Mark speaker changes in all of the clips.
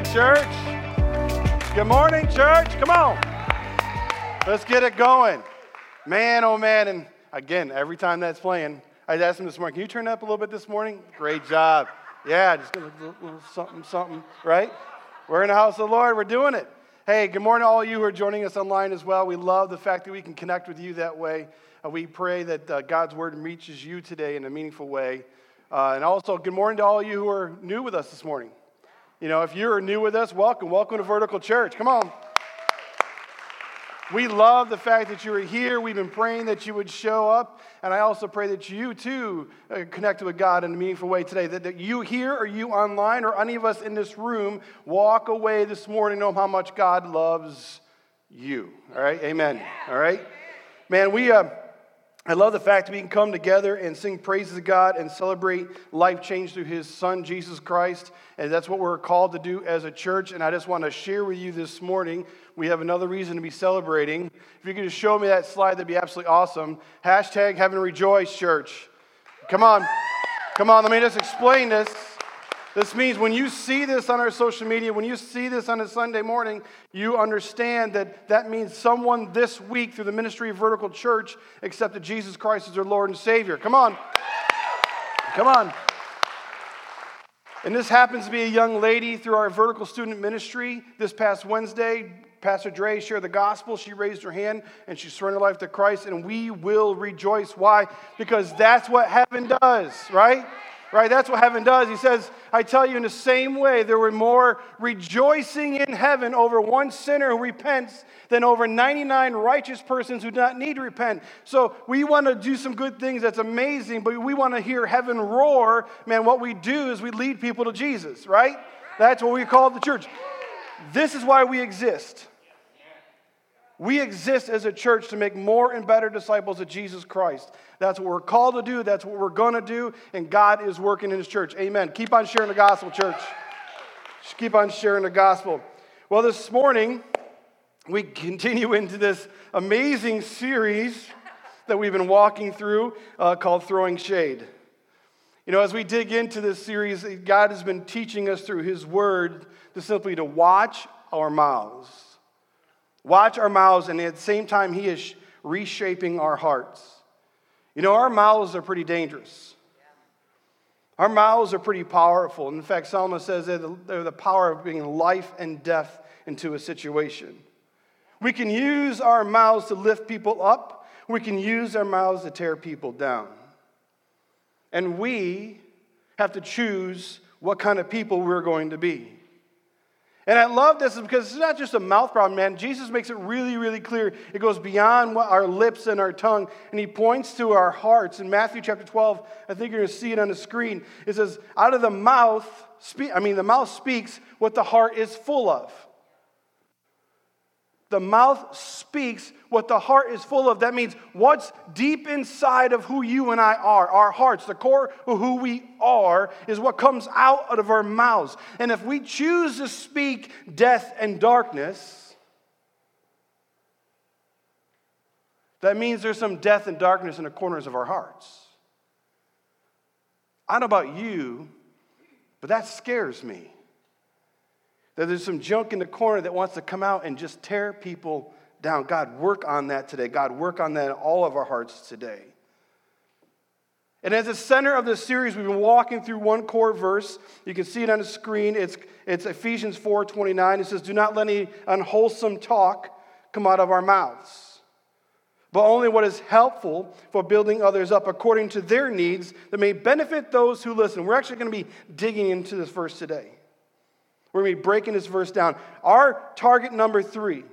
Speaker 1: morning, church. Good morning, church. Come on. Let's get it going. Man, oh man. And again, every time that's playing, I asked him this morning, can you turn up a little bit this morning? Great job. Yeah, just a little, something, something, right? We're in the house of the Lord. We're doing it. Hey, good morning all you who are joining us online as well. We love the fact that we can connect with you that way. Uh, we pray that uh, God's word reaches you today in a meaningful way. Uh, and also, good morning to all you who are new with us this morning. You know, if you're new with us, welcome. Welcome to Vertical Church. Come on. We love the fact that you are here. We've been praying that you would show up. And I also pray that you too uh, connect with God in a meaningful way today. That, that you here or you online or any of us in this room walk away this morning knowing how much God loves you. All right? Amen. All right? Man, we. Uh, I love the fact that we can come together and sing praises to God and celebrate life change through His Son, Jesus Christ. And that's what we're called to do as a church. And I just want to share with you this morning, we have another reason to be celebrating. If you could just show me that slide, that'd be absolutely awesome. Hashtag Heaven Rejoice Church. Come on. Come on, let me just explain this. This means when you see this on our social media, when you see this on a Sunday morning, you understand that that means someone this week through the ministry of Vertical Church accepted Jesus Christ as their Lord and Savior. Come on. Come on. And this happens to be a young lady through our vertical student ministry. This past Wednesday, Pastor Dre shared the gospel. She raised her hand and she surrendered life to Christ, and we will rejoice. Why? Because that's what heaven does, right? Right? That's what heaven does. He says, I tell you, in the same way, there were more rejoicing in heaven over one sinner who repents than over 99 righteous persons who do not need to repent. So we want to do some good things. That's amazing, but we want to hear heaven roar. Man, what we do is we lead people to Jesus, right? That's what we call the church. This is why we exist. We exist as a church to make more and better disciples of Jesus Christ. That's what we're called to do. That's what we're going to do. And God is working in His church. Amen. Keep on sharing the gospel, church. Just keep on sharing the gospel. Well, this morning, we continue into this amazing series that we've been walking through uh, called Throwing Shade. You know, as we dig into this series, God has been teaching us through His Word to simply to watch our mouths Watch our mouths, and at the same time, He is reshaping our hearts. You know, our mouths are pretty dangerous. Our mouths are pretty powerful. In fact, Solomon says they're the power of bringing life and death into a situation. We can use our mouths to lift people up, we can use our mouths to tear people down. And we have to choose what kind of people we're going to be. And I love this because it's not just a mouth problem, man. Jesus makes it really, really clear. It goes beyond our lips and our tongue, and he points to our hearts. In Matthew chapter 12, I think you're going to see it on the screen. It says, Out of the mouth, I mean, the mouth speaks what the heart is full of. The mouth speaks what the heart is full of. That means what's deep inside of who you and I are. Our hearts, the core of who we are, is what comes out of our mouths. And if we choose to speak death and darkness, that means there's some death and darkness in the corners of our hearts. I don't know about you, but that scares me that there's some junk in the corner that wants to come out and just tear people down. God, work on that today. God, work on that in all of our hearts today. And as the center of this series, we've been walking through one core verse. You can see it on the screen. It's, it's Ephesians 4 29. It says, Do not let any unwholesome talk come out of our mouths, but only what is helpful for building others up according to their needs that may benefit those who listen. We're actually going to be digging into this verse today. We're going to be breaking this verse down. Our target number three.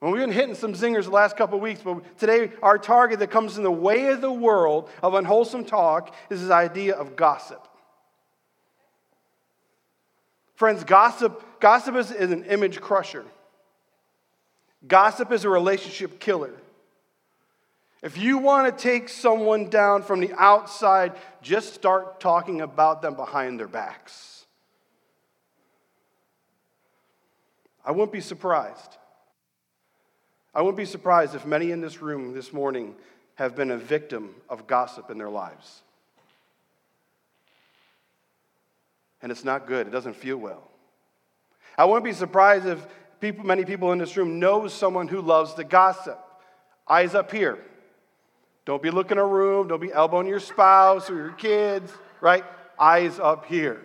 Speaker 1: And we've been hitting some zingers the last couple weeks, but today our target that comes in the way of the world of unwholesome talk is this idea of gossip. Friends, gossip, gossip is, is an image crusher. Gossip is a relationship killer. If you want to take someone down from the outside, just start talking about them behind their backs. I wouldn't be surprised. I wouldn't be surprised if many in this room this morning have been a victim of gossip in their lives. And it's not good, it doesn't feel well. I wouldn't be surprised if people, many people in this room know someone who loves to gossip. Eyes up here. Don't be looking a room. Don't be elbowing your spouse or your kids, right? Eyes up here.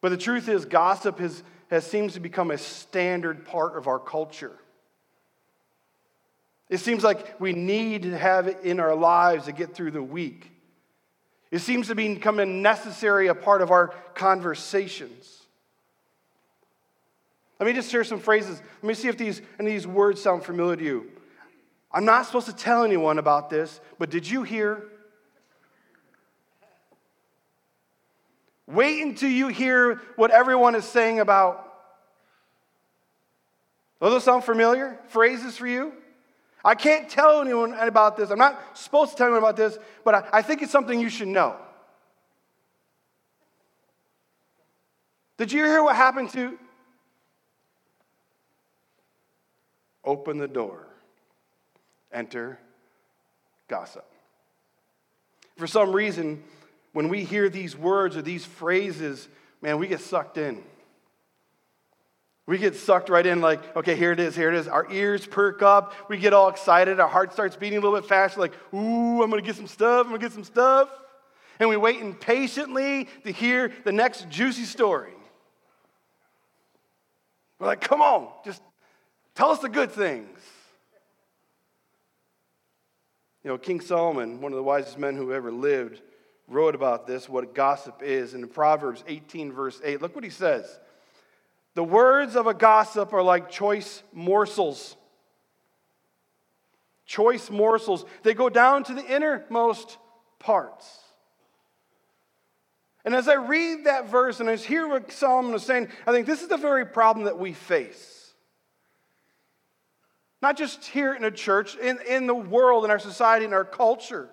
Speaker 1: But the truth is, gossip has, has seems to become a standard part of our culture. It seems like we need to have it in our lives to get through the week. It seems to become a necessary a part of our conversations. Let me just share some phrases. Let me see if these, any of these words sound familiar to you. I'm not supposed to tell anyone about this, but did you hear? Wait until you hear what everyone is saying about. Does those sound familiar? Phrases for you? I can't tell anyone about this. I'm not supposed to tell anyone about this, but I, I think it's something you should know. Did you hear what happened to? Open the door. Enter gossip. For some reason, when we hear these words or these phrases, man, we get sucked in. We get sucked right in, like, okay, here it is, here it is. Our ears perk up. We get all excited. Our heart starts beating a little bit faster, like, ooh, I'm gonna get some stuff, I'm gonna get some stuff. And we wait impatiently to hear the next juicy story. We're like, come on, just tell us the good things. You know, King Solomon, one of the wisest men who ever lived, wrote about this, what gossip is. In Proverbs 18, verse 8, look what he says. The words of a gossip are like choice morsels. Choice morsels. They go down to the innermost parts. And as I read that verse and I hear what Solomon is saying, I think this is the very problem that we face. Not just here in a church, in, in the world, in our society, in our culture.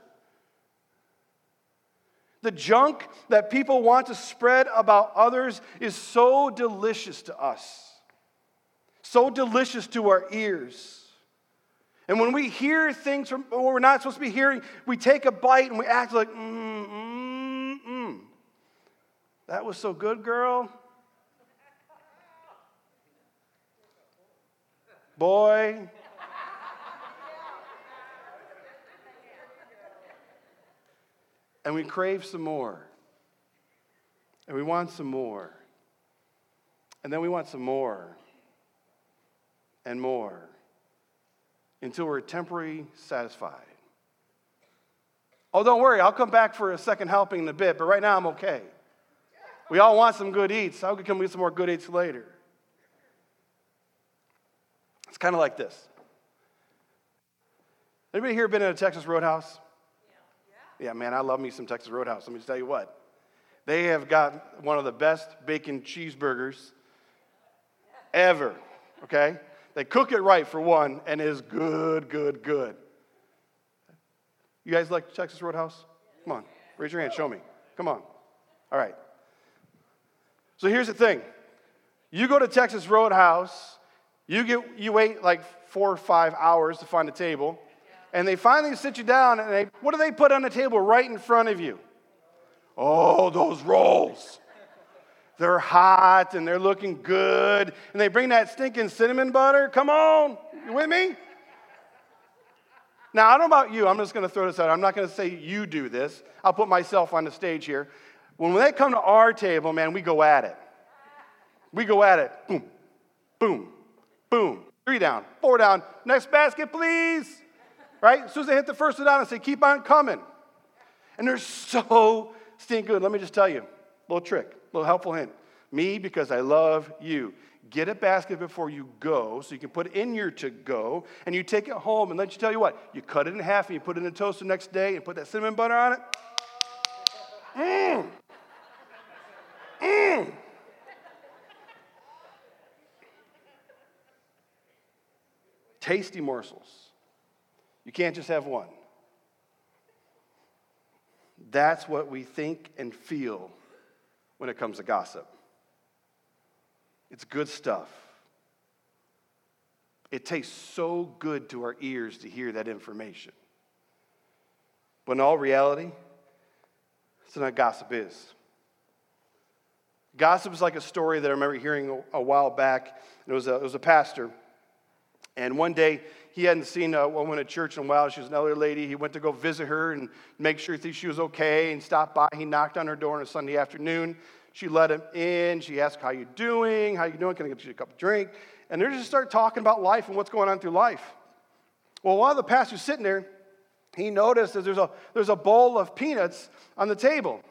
Speaker 1: The junk that people want to spread about others is so delicious to us, so delicious to our ears. And when we hear things from what we're not supposed to be hearing, we take a bite and we act like, mm, mm, mm. That was so good, girl. Boy, and we crave some more. And we want some more. And then we want some more and more until we're temporarily satisfied. Oh, don't worry, I'll come back for a second helping in a bit, but right now I'm okay. We all want some good eats. I'll come get some more good eats later. It's kind of like this. Anybody here been in a Texas Roadhouse? Yeah, man, I love me some Texas Roadhouse. Let me tell you what. They have got one of the best bacon cheeseburgers ever, okay? They cook it right for one, and it is good, good, good. You guys like Texas Roadhouse? Come on, raise your hand, show me. Come on. All right. So here's the thing you go to Texas Roadhouse, you, get, you wait like four or five hours to find a table and they finally sit you down and they, what do they put on the table right in front of you? Oh, those rolls. They're hot and they're looking good. And they bring that stinking cinnamon butter. Come on, you with me? Now, I don't know about you. I'm just going to throw this out. I'm not going to say you do this. I'll put myself on the stage here. When they come to our table, man, we go at it. We go at it. Boom, boom, boom. Three down, four down. Next basket, please right? As soon as they hit the first one down, I say, keep on coming. And they're so stinking good. Let me just tell you, little trick, little helpful hint. Me, because I love you. Get a basket before you go so you can put it in your to go and you take it home and let you tell you what, you cut it in half and you put it in a toast the next day and put that cinnamon butter on it. Mmm. Mmm. Tasty morsels. You can't just have one. That's what we think and feel when it comes to gossip. It's good stuff. It tastes so good to our ears to hear that information. But in all reality, it's not gossip is. Gossip is like a story that I remember hearing a, a while back. It was a, it was a pastor. And one day, he hadn't seen uh, a woman at church in a while. She was an elderly lady. He went to go visit her and make sure she was okay and stopped by. He knocked on her door on a Sunday afternoon. She let him in. She asked, how you doing? How you doing? Can I get you a cup of drink? And they just start talking about life and what's going on through life. Well, while the pastor's sitting there, he noticed that there's a, there's a bowl of peanuts on the table.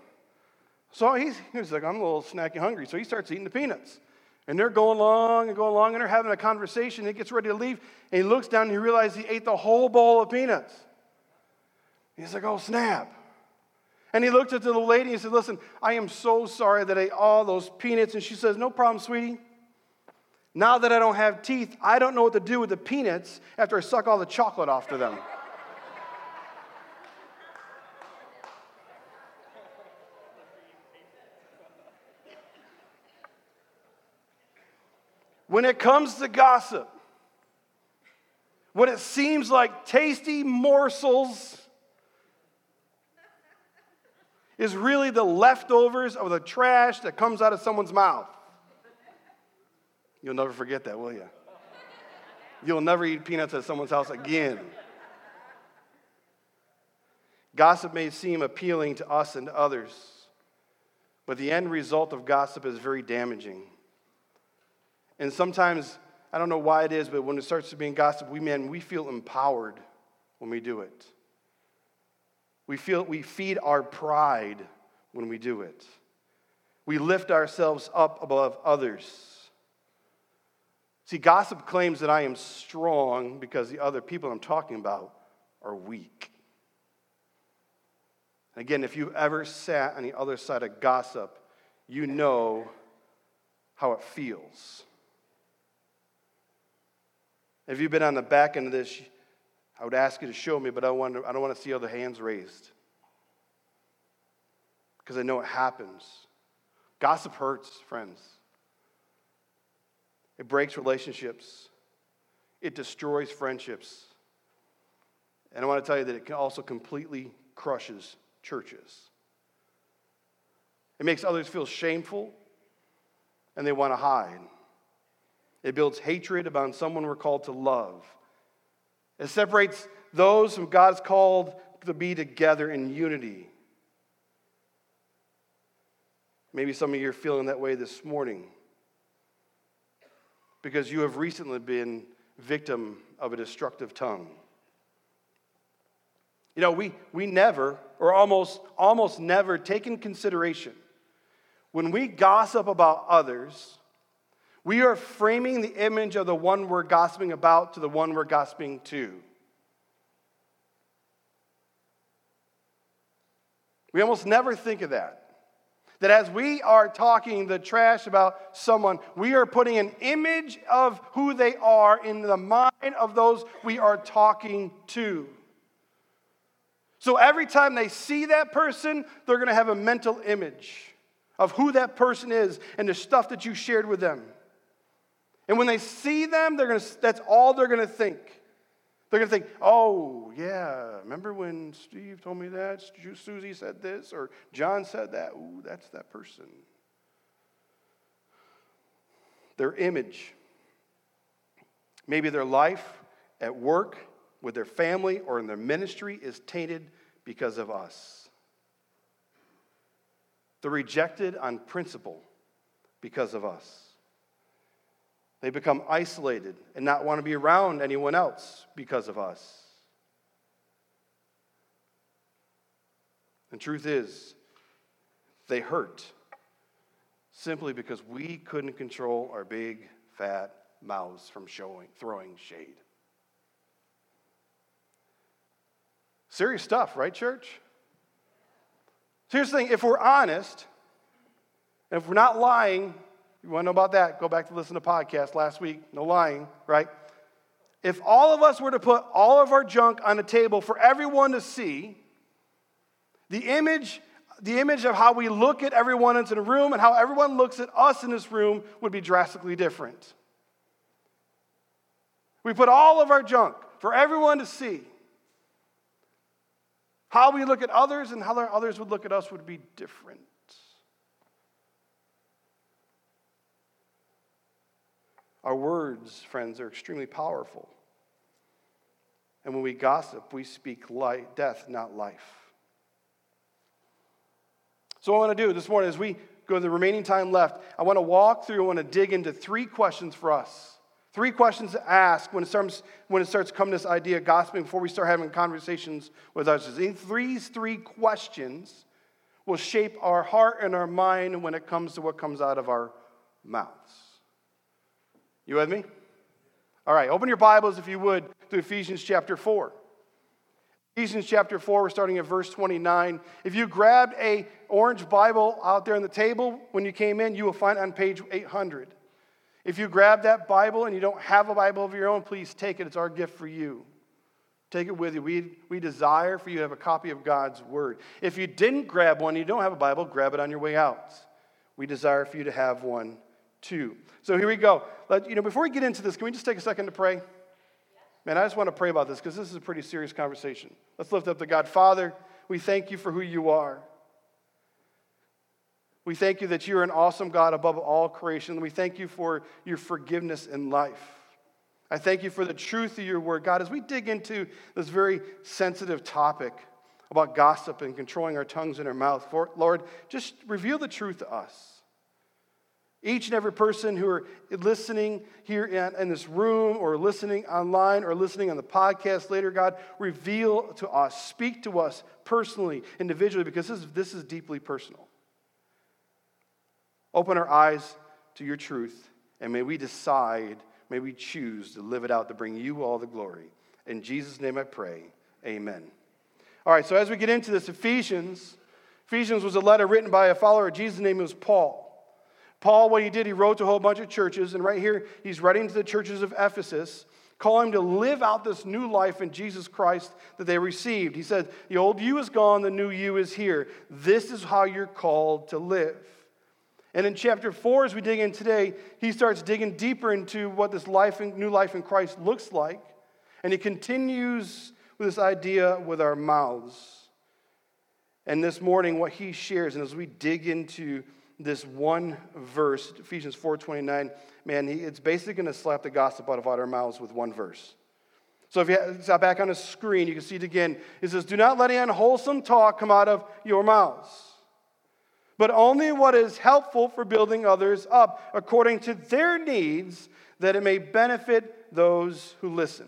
Speaker 1: So he's, he's like, I'm a little snacky hungry. So he starts eating the peanuts. And they're going along and going along, and they're having a conversation. He gets ready to leave, and he looks down and he realizes he ate the whole bowl of peanuts. He's like, oh, snap. And he looked at the lady and he said, Listen, I am so sorry that I ate all those peanuts. And she says, No problem, sweetie. Now that I don't have teeth, I don't know what to do with the peanuts after I suck all the chocolate off to them. When it comes to gossip, when it seems like tasty morsels is really the leftovers of the trash that comes out of someone's mouth. You'll never forget that, will you? You'll never eat peanuts at someone's house again. Gossip may seem appealing to us and to others, but the end result of gossip is very damaging. And sometimes, I don't know why it is, but when it starts to be gossip, we men, we feel empowered when we do it. We feel we feed our pride when we do it. We lift ourselves up above others. See, gossip claims that I am strong because the other people I'm talking about are weak. Again, if you've ever sat on the other side of gossip, you know how it feels. If you've been on the back end of this, I would ask you to show me, but I, want to, I don't want to see other hands raised. Because I know it happens. Gossip hurts, friends. It breaks relationships, it destroys friendships. And I want to tell you that it also completely crushes churches. It makes others feel shameful and they want to hide. It builds hatred about someone we're called to love. It separates those whom God's called to be together in unity. Maybe some of you are feeling that way this morning because you have recently been victim of a destructive tongue. You know, we, we never, or almost, almost never, take in consideration when we gossip about others we are framing the image of the one we're gossiping about to the one we're gossiping to. We almost never think of that. That as we are talking the trash about someone, we are putting an image of who they are in the mind of those we are talking to. So every time they see that person, they're going to have a mental image of who that person is and the stuff that you shared with them. And when they see them, they're gonna, that's all they're going to think. They're going to think, oh, yeah, remember when Steve told me that? Susie said this, or John said that? Ooh, that's that person. Their image, maybe their life at work, with their family, or in their ministry is tainted because of us. They're rejected on principle because of us. They become isolated and not want to be around anyone else because of us. And truth is, they hurt simply because we couldn't control our big, fat mouths from showing, throwing shade. Serious stuff, right, church? here's the thing if we're honest, and if we're not lying, you want to know about that? Go back to listen to podcast last week. No lying, right? If all of us were to put all of our junk on a table for everyone to see, the image, the image of how we look at everyone in the room and how everyone looks at us in this room would be drastically different. We put all of our junk for everyone to see. How we look at others and how others would look at us would be different. Our words, friends, are extremely powerful. And when we gossip, we speak death, not life. So, what I want to do this morning as we go to the remaining time left, I want to walk through, I want to dig into three questions for us. Three questions to ask when it starts, when it starts coming this idea of gossiping before we start having conversations with others. These three questions will shape our heart and our mind when it comes to what comes out of our mouths. You with me? All right, open your Bibles, if you would, to Ephesians chapter 4. Ephesians chapter 4, we're starting at verse 29. If you grabbed a orange Bible out there on the table when you came in, you will find on page 800. If you grab that Bible and you don't have a Bible of your own, please take it. It's our gift for you. Take it with you. We, we desire for you to have a copy of God's Word. If you didn't grab one, you don't have a Bible, grab it on your way out. We desire for you to have one too. So here we go. Let, you know, before we get into this, can we just take a second to pray? Man, I just want to pray about this because this is a pretty serious conversation. Let's lift up to God. Father, we thank you for who you are. We thank you that you're an awesome God above all creation. We thank you for your forgiveness in life. I thank you for the truth of your word. God, as we dig into this very sensitive topic about gossip and controlling our tongues and our mouth, Lord, just reveal the truth to us. Each and every person who are listening here in, in, this room or listening online or listening on the podcast later, God, reveal to us, speak to us personally, individually, because this is, this is deeply personal. Open our eyes to your truth, and may we decide, may we choose to live it out to bring you all the glory. In Jesus' name I pray, amen. All right, so as we get into this, Ephesians, Ephesians was a letter written by a follower of Jesus' name was Paul. Paul, what he did, he wrote to a whole bunch of churches, and right here, he's writing to the churches of Ephesus, calling them to live out this new life in Jesus Christ that they received. He said, The old you is gone, the new you is here. This is how you're called to live. And in chapter 4, as we dig in today, he starts digging deeper into what this life in, new life in Christ looks like. And he continues with this idea with our mouths. And this morning, what he shares, and as we dig into this one verse, Ephesians 4:29, man, he, it's basically going to slap the gossip out of our mouths with one verse. So if you have, back on the screen, you can see it again. It says, "Do not let any unwholesome talk come out of your mouths, but only what is helpful for building others up according to their needs, that it may benefit those who listen."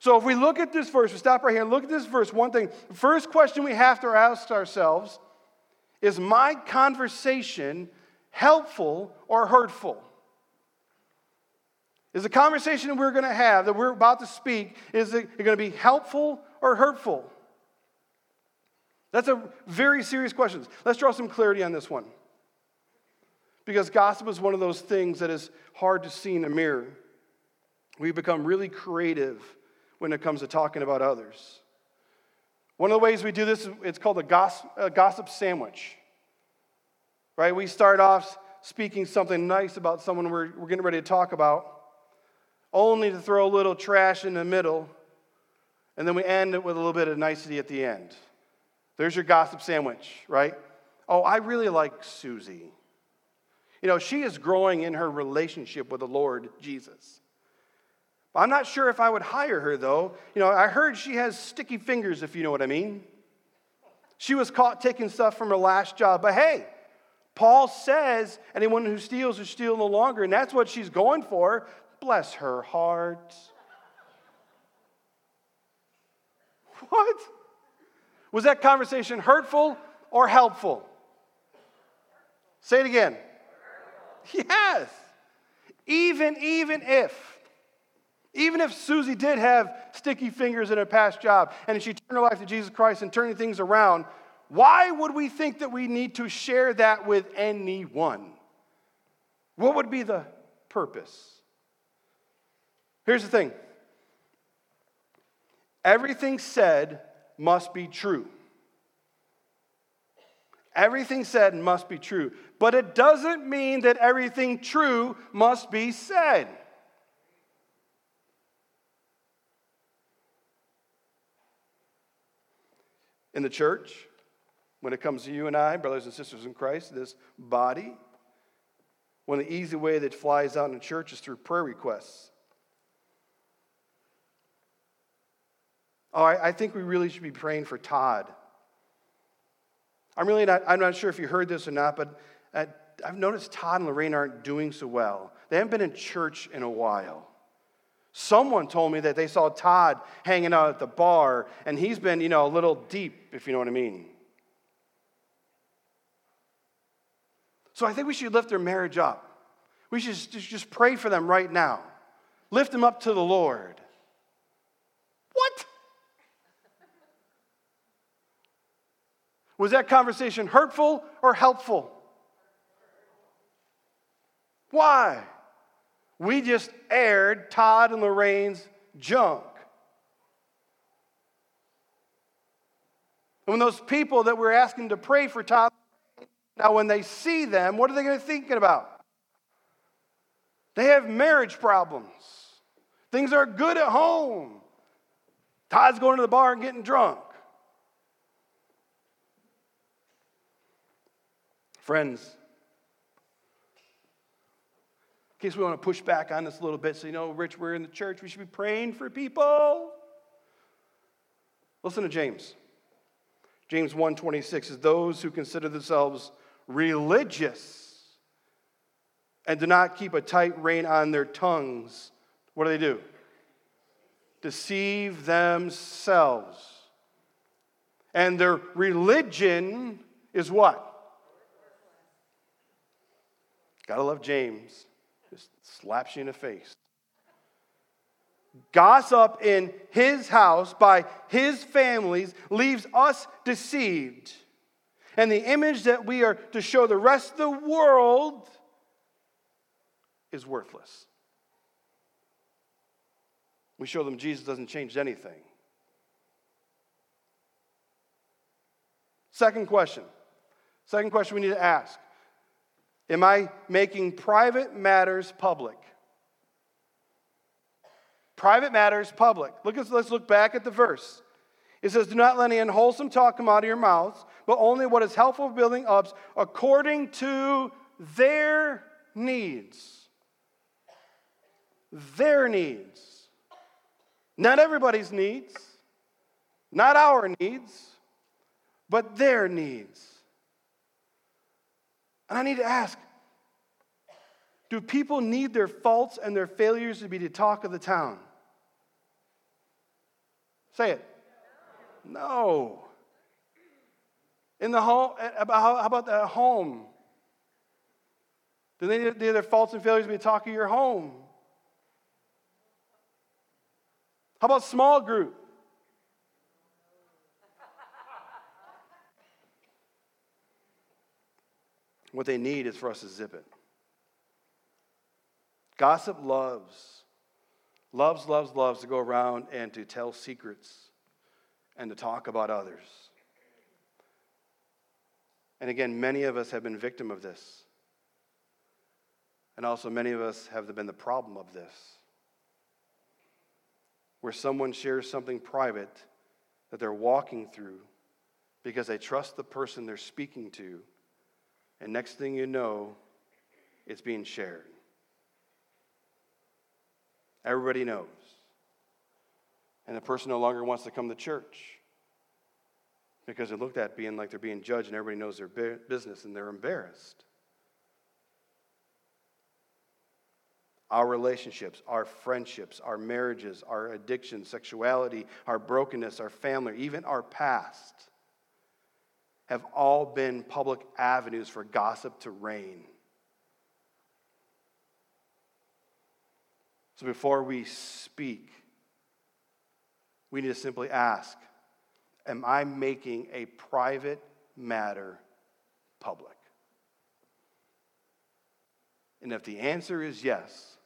Speaker 1: So if we look at this verse, we stop right here and look at this verse, one thing, first question we have to ask ourselves is my conversation helpful or hurtful? Is the conversation we're going to have, that we're about to speak, is it going to be helpful or hurtful? That's a very serious question. Let's draw some clarity on this one. Because gossip is one of those things that is hard to see in a mirror. We become really creative when it comes to talking about others. One of the ways we do this, it's called a gossip, a gossip sandwich. Right? We start off speaking something nice about someone we're, we're getting ready to talk about, only to throw a little trash in the middle, and then we end it with a little bit of nicety at the end. There's your gossip sandwich, right? Oh, I really like Susie. You know, she is growing in her relationship with the Lord Jesus. I'm not sure if I would hire her, though. You know, I heard she has sticky fingers, if you know what I mean. She was caught taking stuff from her last job. But hey, Paul says anyone who steals is steal no longer, and that's what she's going for. Bless her heart. What? Was that conversation hurtful or helpful? Say it again. Yes. Even, even if even if Susie did have sticky fingers in her past job and she turned her life to Jesus Christ and turning things around, why would we think that we need to share that with anyone? What would be the purpose? Here's the thing everything said must be true. Everything said must be true. But it doesn't mean that everything true must be said. In the church, when it comes to you and I, brothers and sisters in Christ, this body, One of the easy way that flies out in church is through prayer requests. Oh, I, I think we really should be praying for Todd. I'm really not, I'm not sure if you heard this or not, but I've noticed Todd and Lorraine aren't doing so well. They haven't been in church in a while. Someone told me that they saw Todd hanging out at the bar, and he's been, you know, a little deep, if you know what I mean. So I think we should lift their marriage up. We should just pray for them right now. Lift them up to the Lord. What? Was that conversation hurtful or helpful? Why? We just aired Todd and Lorraine's junk. And when those people that we're asking to pray for Todd, now when they see them, what are they going to be thinking about? They have marriage problems. Things are good at home. Todd's going to the bar and getting drunk. Friends, in case we want to push back on this a little bit, so you know, Rich, we're in the church, we should be praying for people. Listen to James. James 1:26 is those who consider themselves religious and do not keep a tight rein on their tongues. What do they do? Deceive themselves. And their religion is what? Gotta love James. Just slaps you in the face. Gossip in his house by his families leaves us deceived. And the image that we are to show the rest of the world is worthless. We show them Jesus doesn't change anything. Second question. Second question we need to ask Am I making private matters public? Private matters public. Look at, let's look back at the verse. It says, Do not let any unwholesome talk come out of your mouths, but only what is helpful for building up according to their needs. Their needs. Not everybody's needs, not our needs, but their needs. And I need to ask do people need their faults and their failures to be the talk of the town? Say it. No. In the home, eh, how about the home? Do they need their faults and failures to be the talk of your home? How about small group? What they need is for us to zip it. Gossip loves, loves, loves, loves to go around and to tell secrets and to talk about others. And again, many of us have been victim of this. And also, many of us have been the problem of this. Where someone shares something private that they're walking through because they trust the person they're speaking to and next thing you know, it's being shared. Everybody knows. And the person no longer wants to come to church because they're looked at being like they're being judged and everybody knows their business and they're embarrassed. Our relationships, our friendships, our marriages, our addiction, sexuality, our brokenness, our family, even our past have all been public avenues for gossip to reign. So before we speak, we need to simply ask Am I making a private matter public? And if the answer is yes,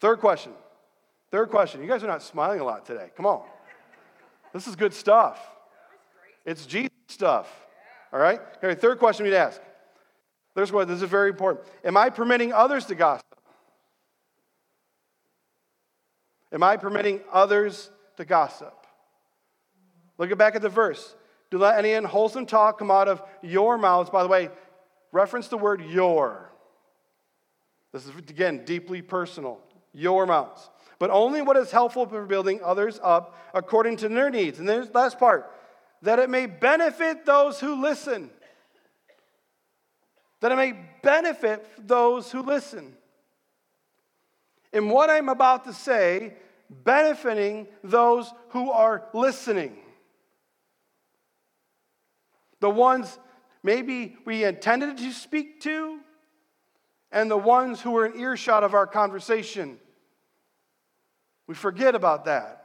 Speaker 1: third question Third question. You guys are not smiling a lot today. Come on. This is good stuff. It's Jesus stuff. All right? Okay, third question we'd ask. There's what this is very important. Am I permitting others to gossip? Am I permitting others to gossip? Look back at the verse. Do let any unwholesome talk come out of your mouths. By the way, reference the word your. This is, again, deeply personal. Your mouths. But only what is helpful for building others up according to their needs. And there's the last part that it may benefit those who listen. That it may benefit those who listen. In what I'm about to say, benefiting those who are listening. The ones maybe we intended to speak to, and the ones who were in earshot of our conversation. We forget about that.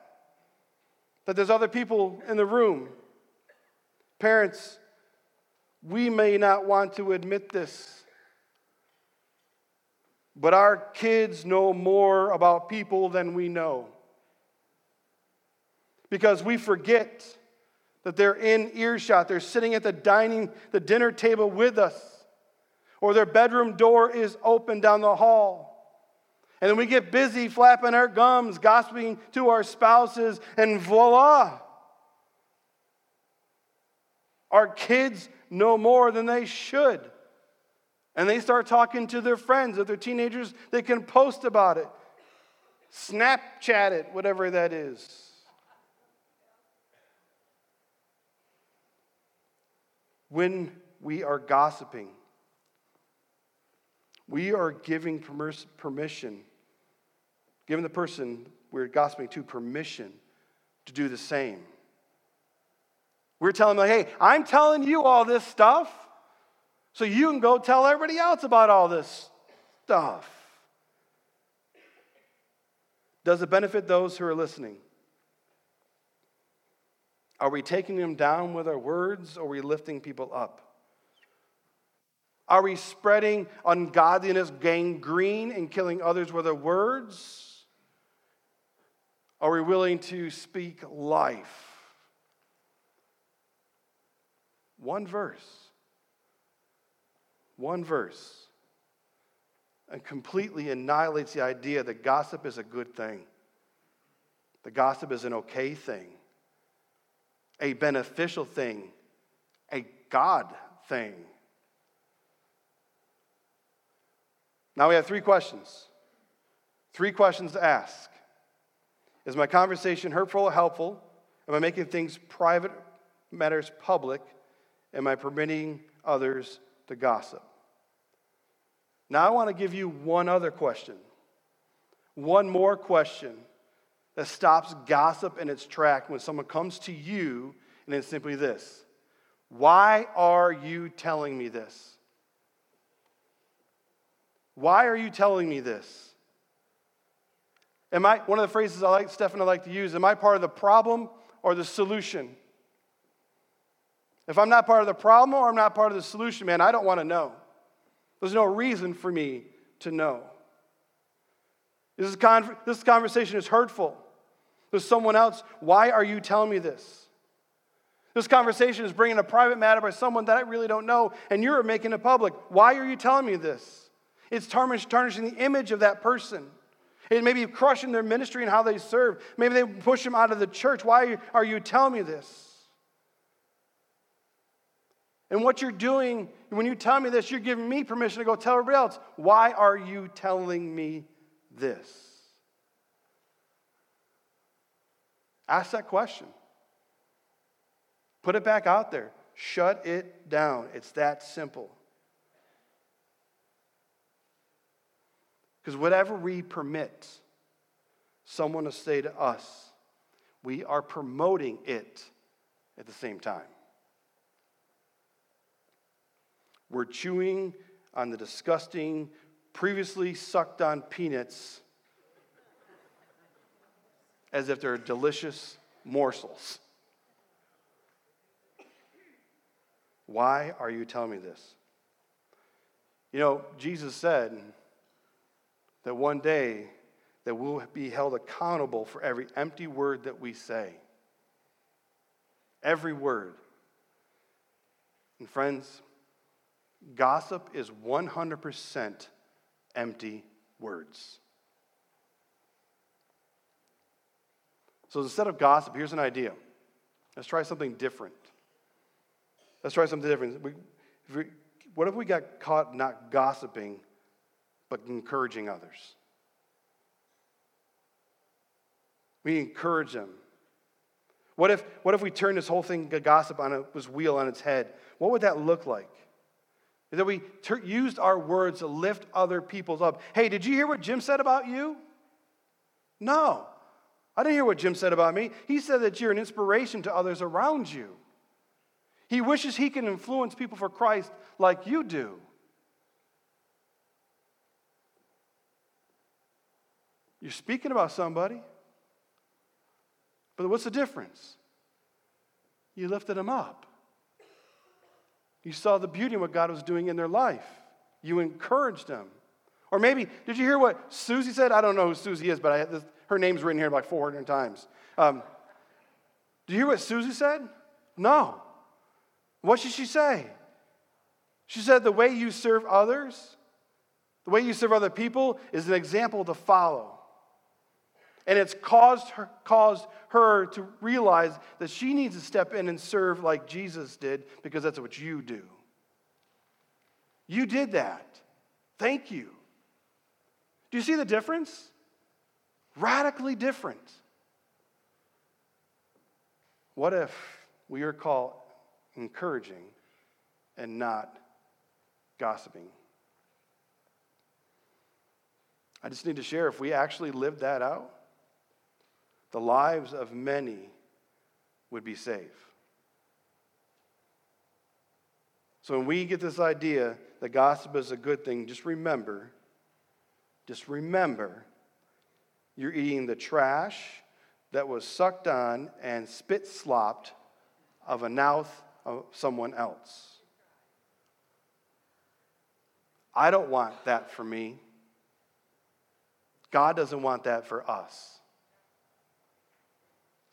Speaker 1: That there's other people in the room. Parents, we may not want to admit this, but our kids know more about people than we know. Because we forget that they're in earshot, they're sitting at the dining, the dinner table with us or their bedroom door is open down the hall. And then we get busy flapping our gums, gossiping to our spouses, and voila. Our kids know more than they should. And they start talking to their friends. If they're teenagers, they can post about it, Snapchat it, whatever that is. When we are gossiping, we are giving permission, giving the person we're gossiping to permission to do the same. We're telling them, hey, I'm telling you all this stuff, so you can go tell everybody else about all this stuff. Does it benefit those who are listening? Are we taking them down with our words or are we lifting people up? Are we spreading ungodliness, gangrene, and killing others with our words? Are we willing to speak life? One verse. One verse. And completely annihilates the idea that gossip is a good thing. The gossip is an okay thing, a beneficial thing, a God thing. Now we have three questions. Three questions to ask. Is my conversation hurtful or helpful? Am I making things private matters public? Am I permitting others to gossip? Now I want to give you one other question. One more question that stops gossip in its track when someone comes to you and it's simply this Why are you telling me this? Why are you telling me this? Am I, one of the phrases I like, Stefan, I like to use, am I part of the problem or the solution? If I'm not part of the problem or I'm not part of the solution, man, I don't want to know. There's no reason for me to know. This, con- this conversation is hurtful. There's someone else. Why are you telling me this? This conversation is bringing a private matter by someone that I really don't know, and you're making it public. Why are you telling me this? It's tarnishing the image of that person. It may be crushing their ministry and how they serve. Maybe they push them out of the church. Why are you telling me this? And what you're doing, when you tell me this, you're giving me permission to go tell everybody else. Why are you telling me this? Ask that question. Put it back out there. Shut it down. It's that simple. Because whatever we permit someone to say to us, we are promoting it at the same time. We're chewing on the disgusting, previously sucked on peanuts as if they're delicious morsels. Why are you telling me this? You know, Jesus said, that one day that we'll be held accountable for every empty word that we say. Every word. And friends, gossip is 100% empty words. So instead of gossip, here's an idea. Let's try something different. Let's try something different. We, if we, what if we got caught not gossiping, but encouraging others? We encourage them. What if, what if we turned this whole thing, gossip, on a, this wheel on its head? What would that look like? Is that we ter- used our words to lift other people's up. Hey, did you hear what Jim said about you? No. I didn't hear what Jim said about me. He said that you're an inspiration to others around you. He wishes he can influence people for Christ like you do. You're speaking about somebody, but what's the difference? You lifted them up. You saw the beauty in what God was doing in their life. You encouraged them. Or maybe, did you hear what Susie said? I don't know who Susie is, but I, this, her name's written here like 400 times. Um, did you hear what Susie said? No. What should she say? She said, The way you serve others, the way you serve other people is an example to follow. And it's caused her, caused her to realize that she needs to step in and serve like Jesus did because that's what you do. You did that. Thank you. Do you see the difference? Radically different. What if we are called encouraging and not gossiping? I just need to share if we actually lived that out, the lives of many would be saved. So when we get this idea that gossip is a good thing, just remember, just remember, you're eating the trash that was sucked on and spit slopped of a mouth of someone else. I don't want that for me. God doesn't want that for us.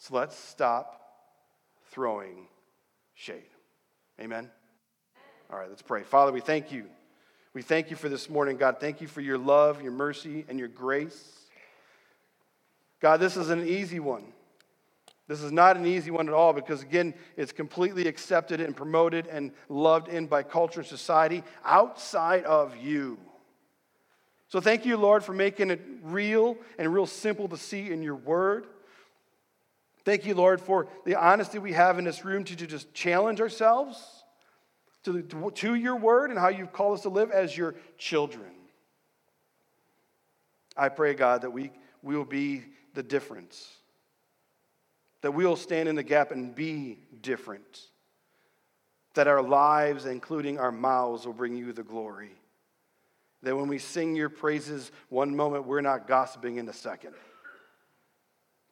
Speaker 1: So let's stop throwing shade. Amen? All right, let's pray. Father, we thank you. We thank you for this morning, God. Thank you for your love, your mercy, and your grace. God, this is an easy one. This is not an easy one at all because, again, it's completely accepted and promoted and loved in by culture and society outside of you. So, thank you, Lord, for making it real and real simple to see in your word. Thank you, Lord, for the honesty we have in this room to, just challenge ourselves to, to, to your word and how you've called us to live as your children. I pray, God, that we, we will be the difference, that we will stand in the gap and be different, that our lives, including our mouths, will bring you the glory. That when we sing your praises one moment, we're not gossiping in the second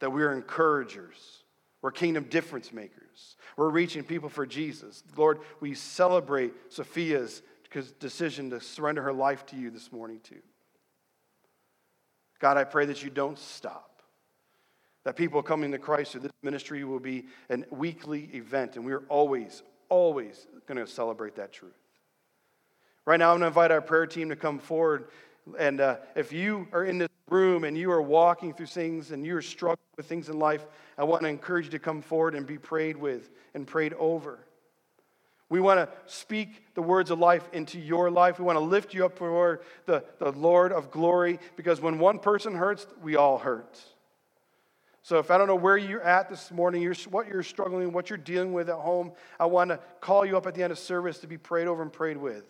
Speaker 1: that we're encouragers. We're kingdom difference makers. We're reaching people for Jesus. Lord, we celebrate Sophia's decision to surrender her life to you this morning, too. God, I pray that you don't stop. That people coming to Christ through this ministry will be a weekly event, and we're always, always going to celebrate that truth. Right now, I'm going to invite our prayer team to come forward. And uh, if you are in this room and you are walking through things and you're struggling with things in life, I want to encourage you to come forward and be prayed with and prayed over. We want to speak the words of life into your life. We want to lift you up for the, the Lord of glory because when one person hurts, we all hurt. So if I don't know where you're at this morning, you're, what you're struggling, what you're dealing with at home, I want to call you up at the end of service to be prayed over and prayed with.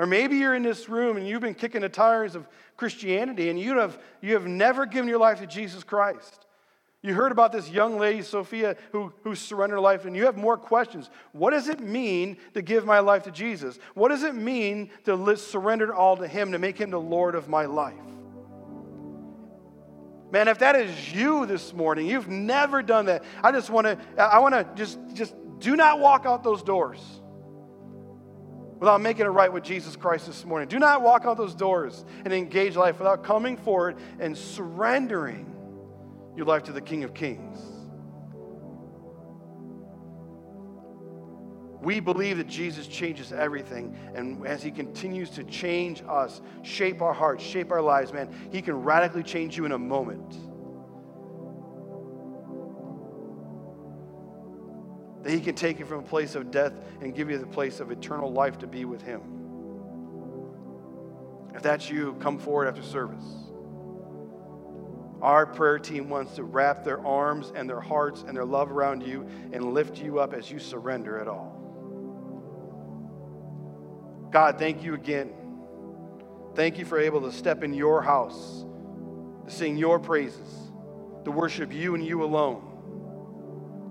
Speaker 1: Or maybe you're in this room and you've been kicking the tires of Christianity and you have, you have never given your life to Jesus Christ. You heard about this young lady, Sophia, who, who surrendered her life, and you have more questions. What does it mean to give my life to Jesus? What does it mean to surrender all to Him, to make Him the Lord of my life? Man, if that is you this morning, you've never done that. I just want to, I want to just, just do not walk out those doors without making it right with Jesus Christ this morning. Do not walk out those doors and engage life without coming forward and surrendering your life to the King of Kings. We believe that Jesus changes everything. And as He continues to change us, shape our hearts, shape our lives, man, He can radically change you in a moment. That He can take you from a place of death and give you the place of eternal life to be with Him. If that's you, come forward after service. Our prayer team wants to wrap their arms and their hearts and their love around you and lift you up as you surrender it all. God, thank you again. Thank you for able to step in your house, to sing your praises, to worship you and you alone.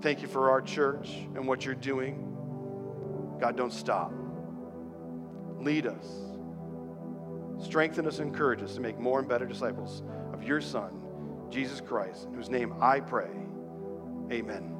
Speaker 1: Thank you for our church and what you're doing. God, don't stop. Lead us. Strengthen us, encourage us to make more and better disciples of your Son, Jesus Christ, in whose name I pray. Amen.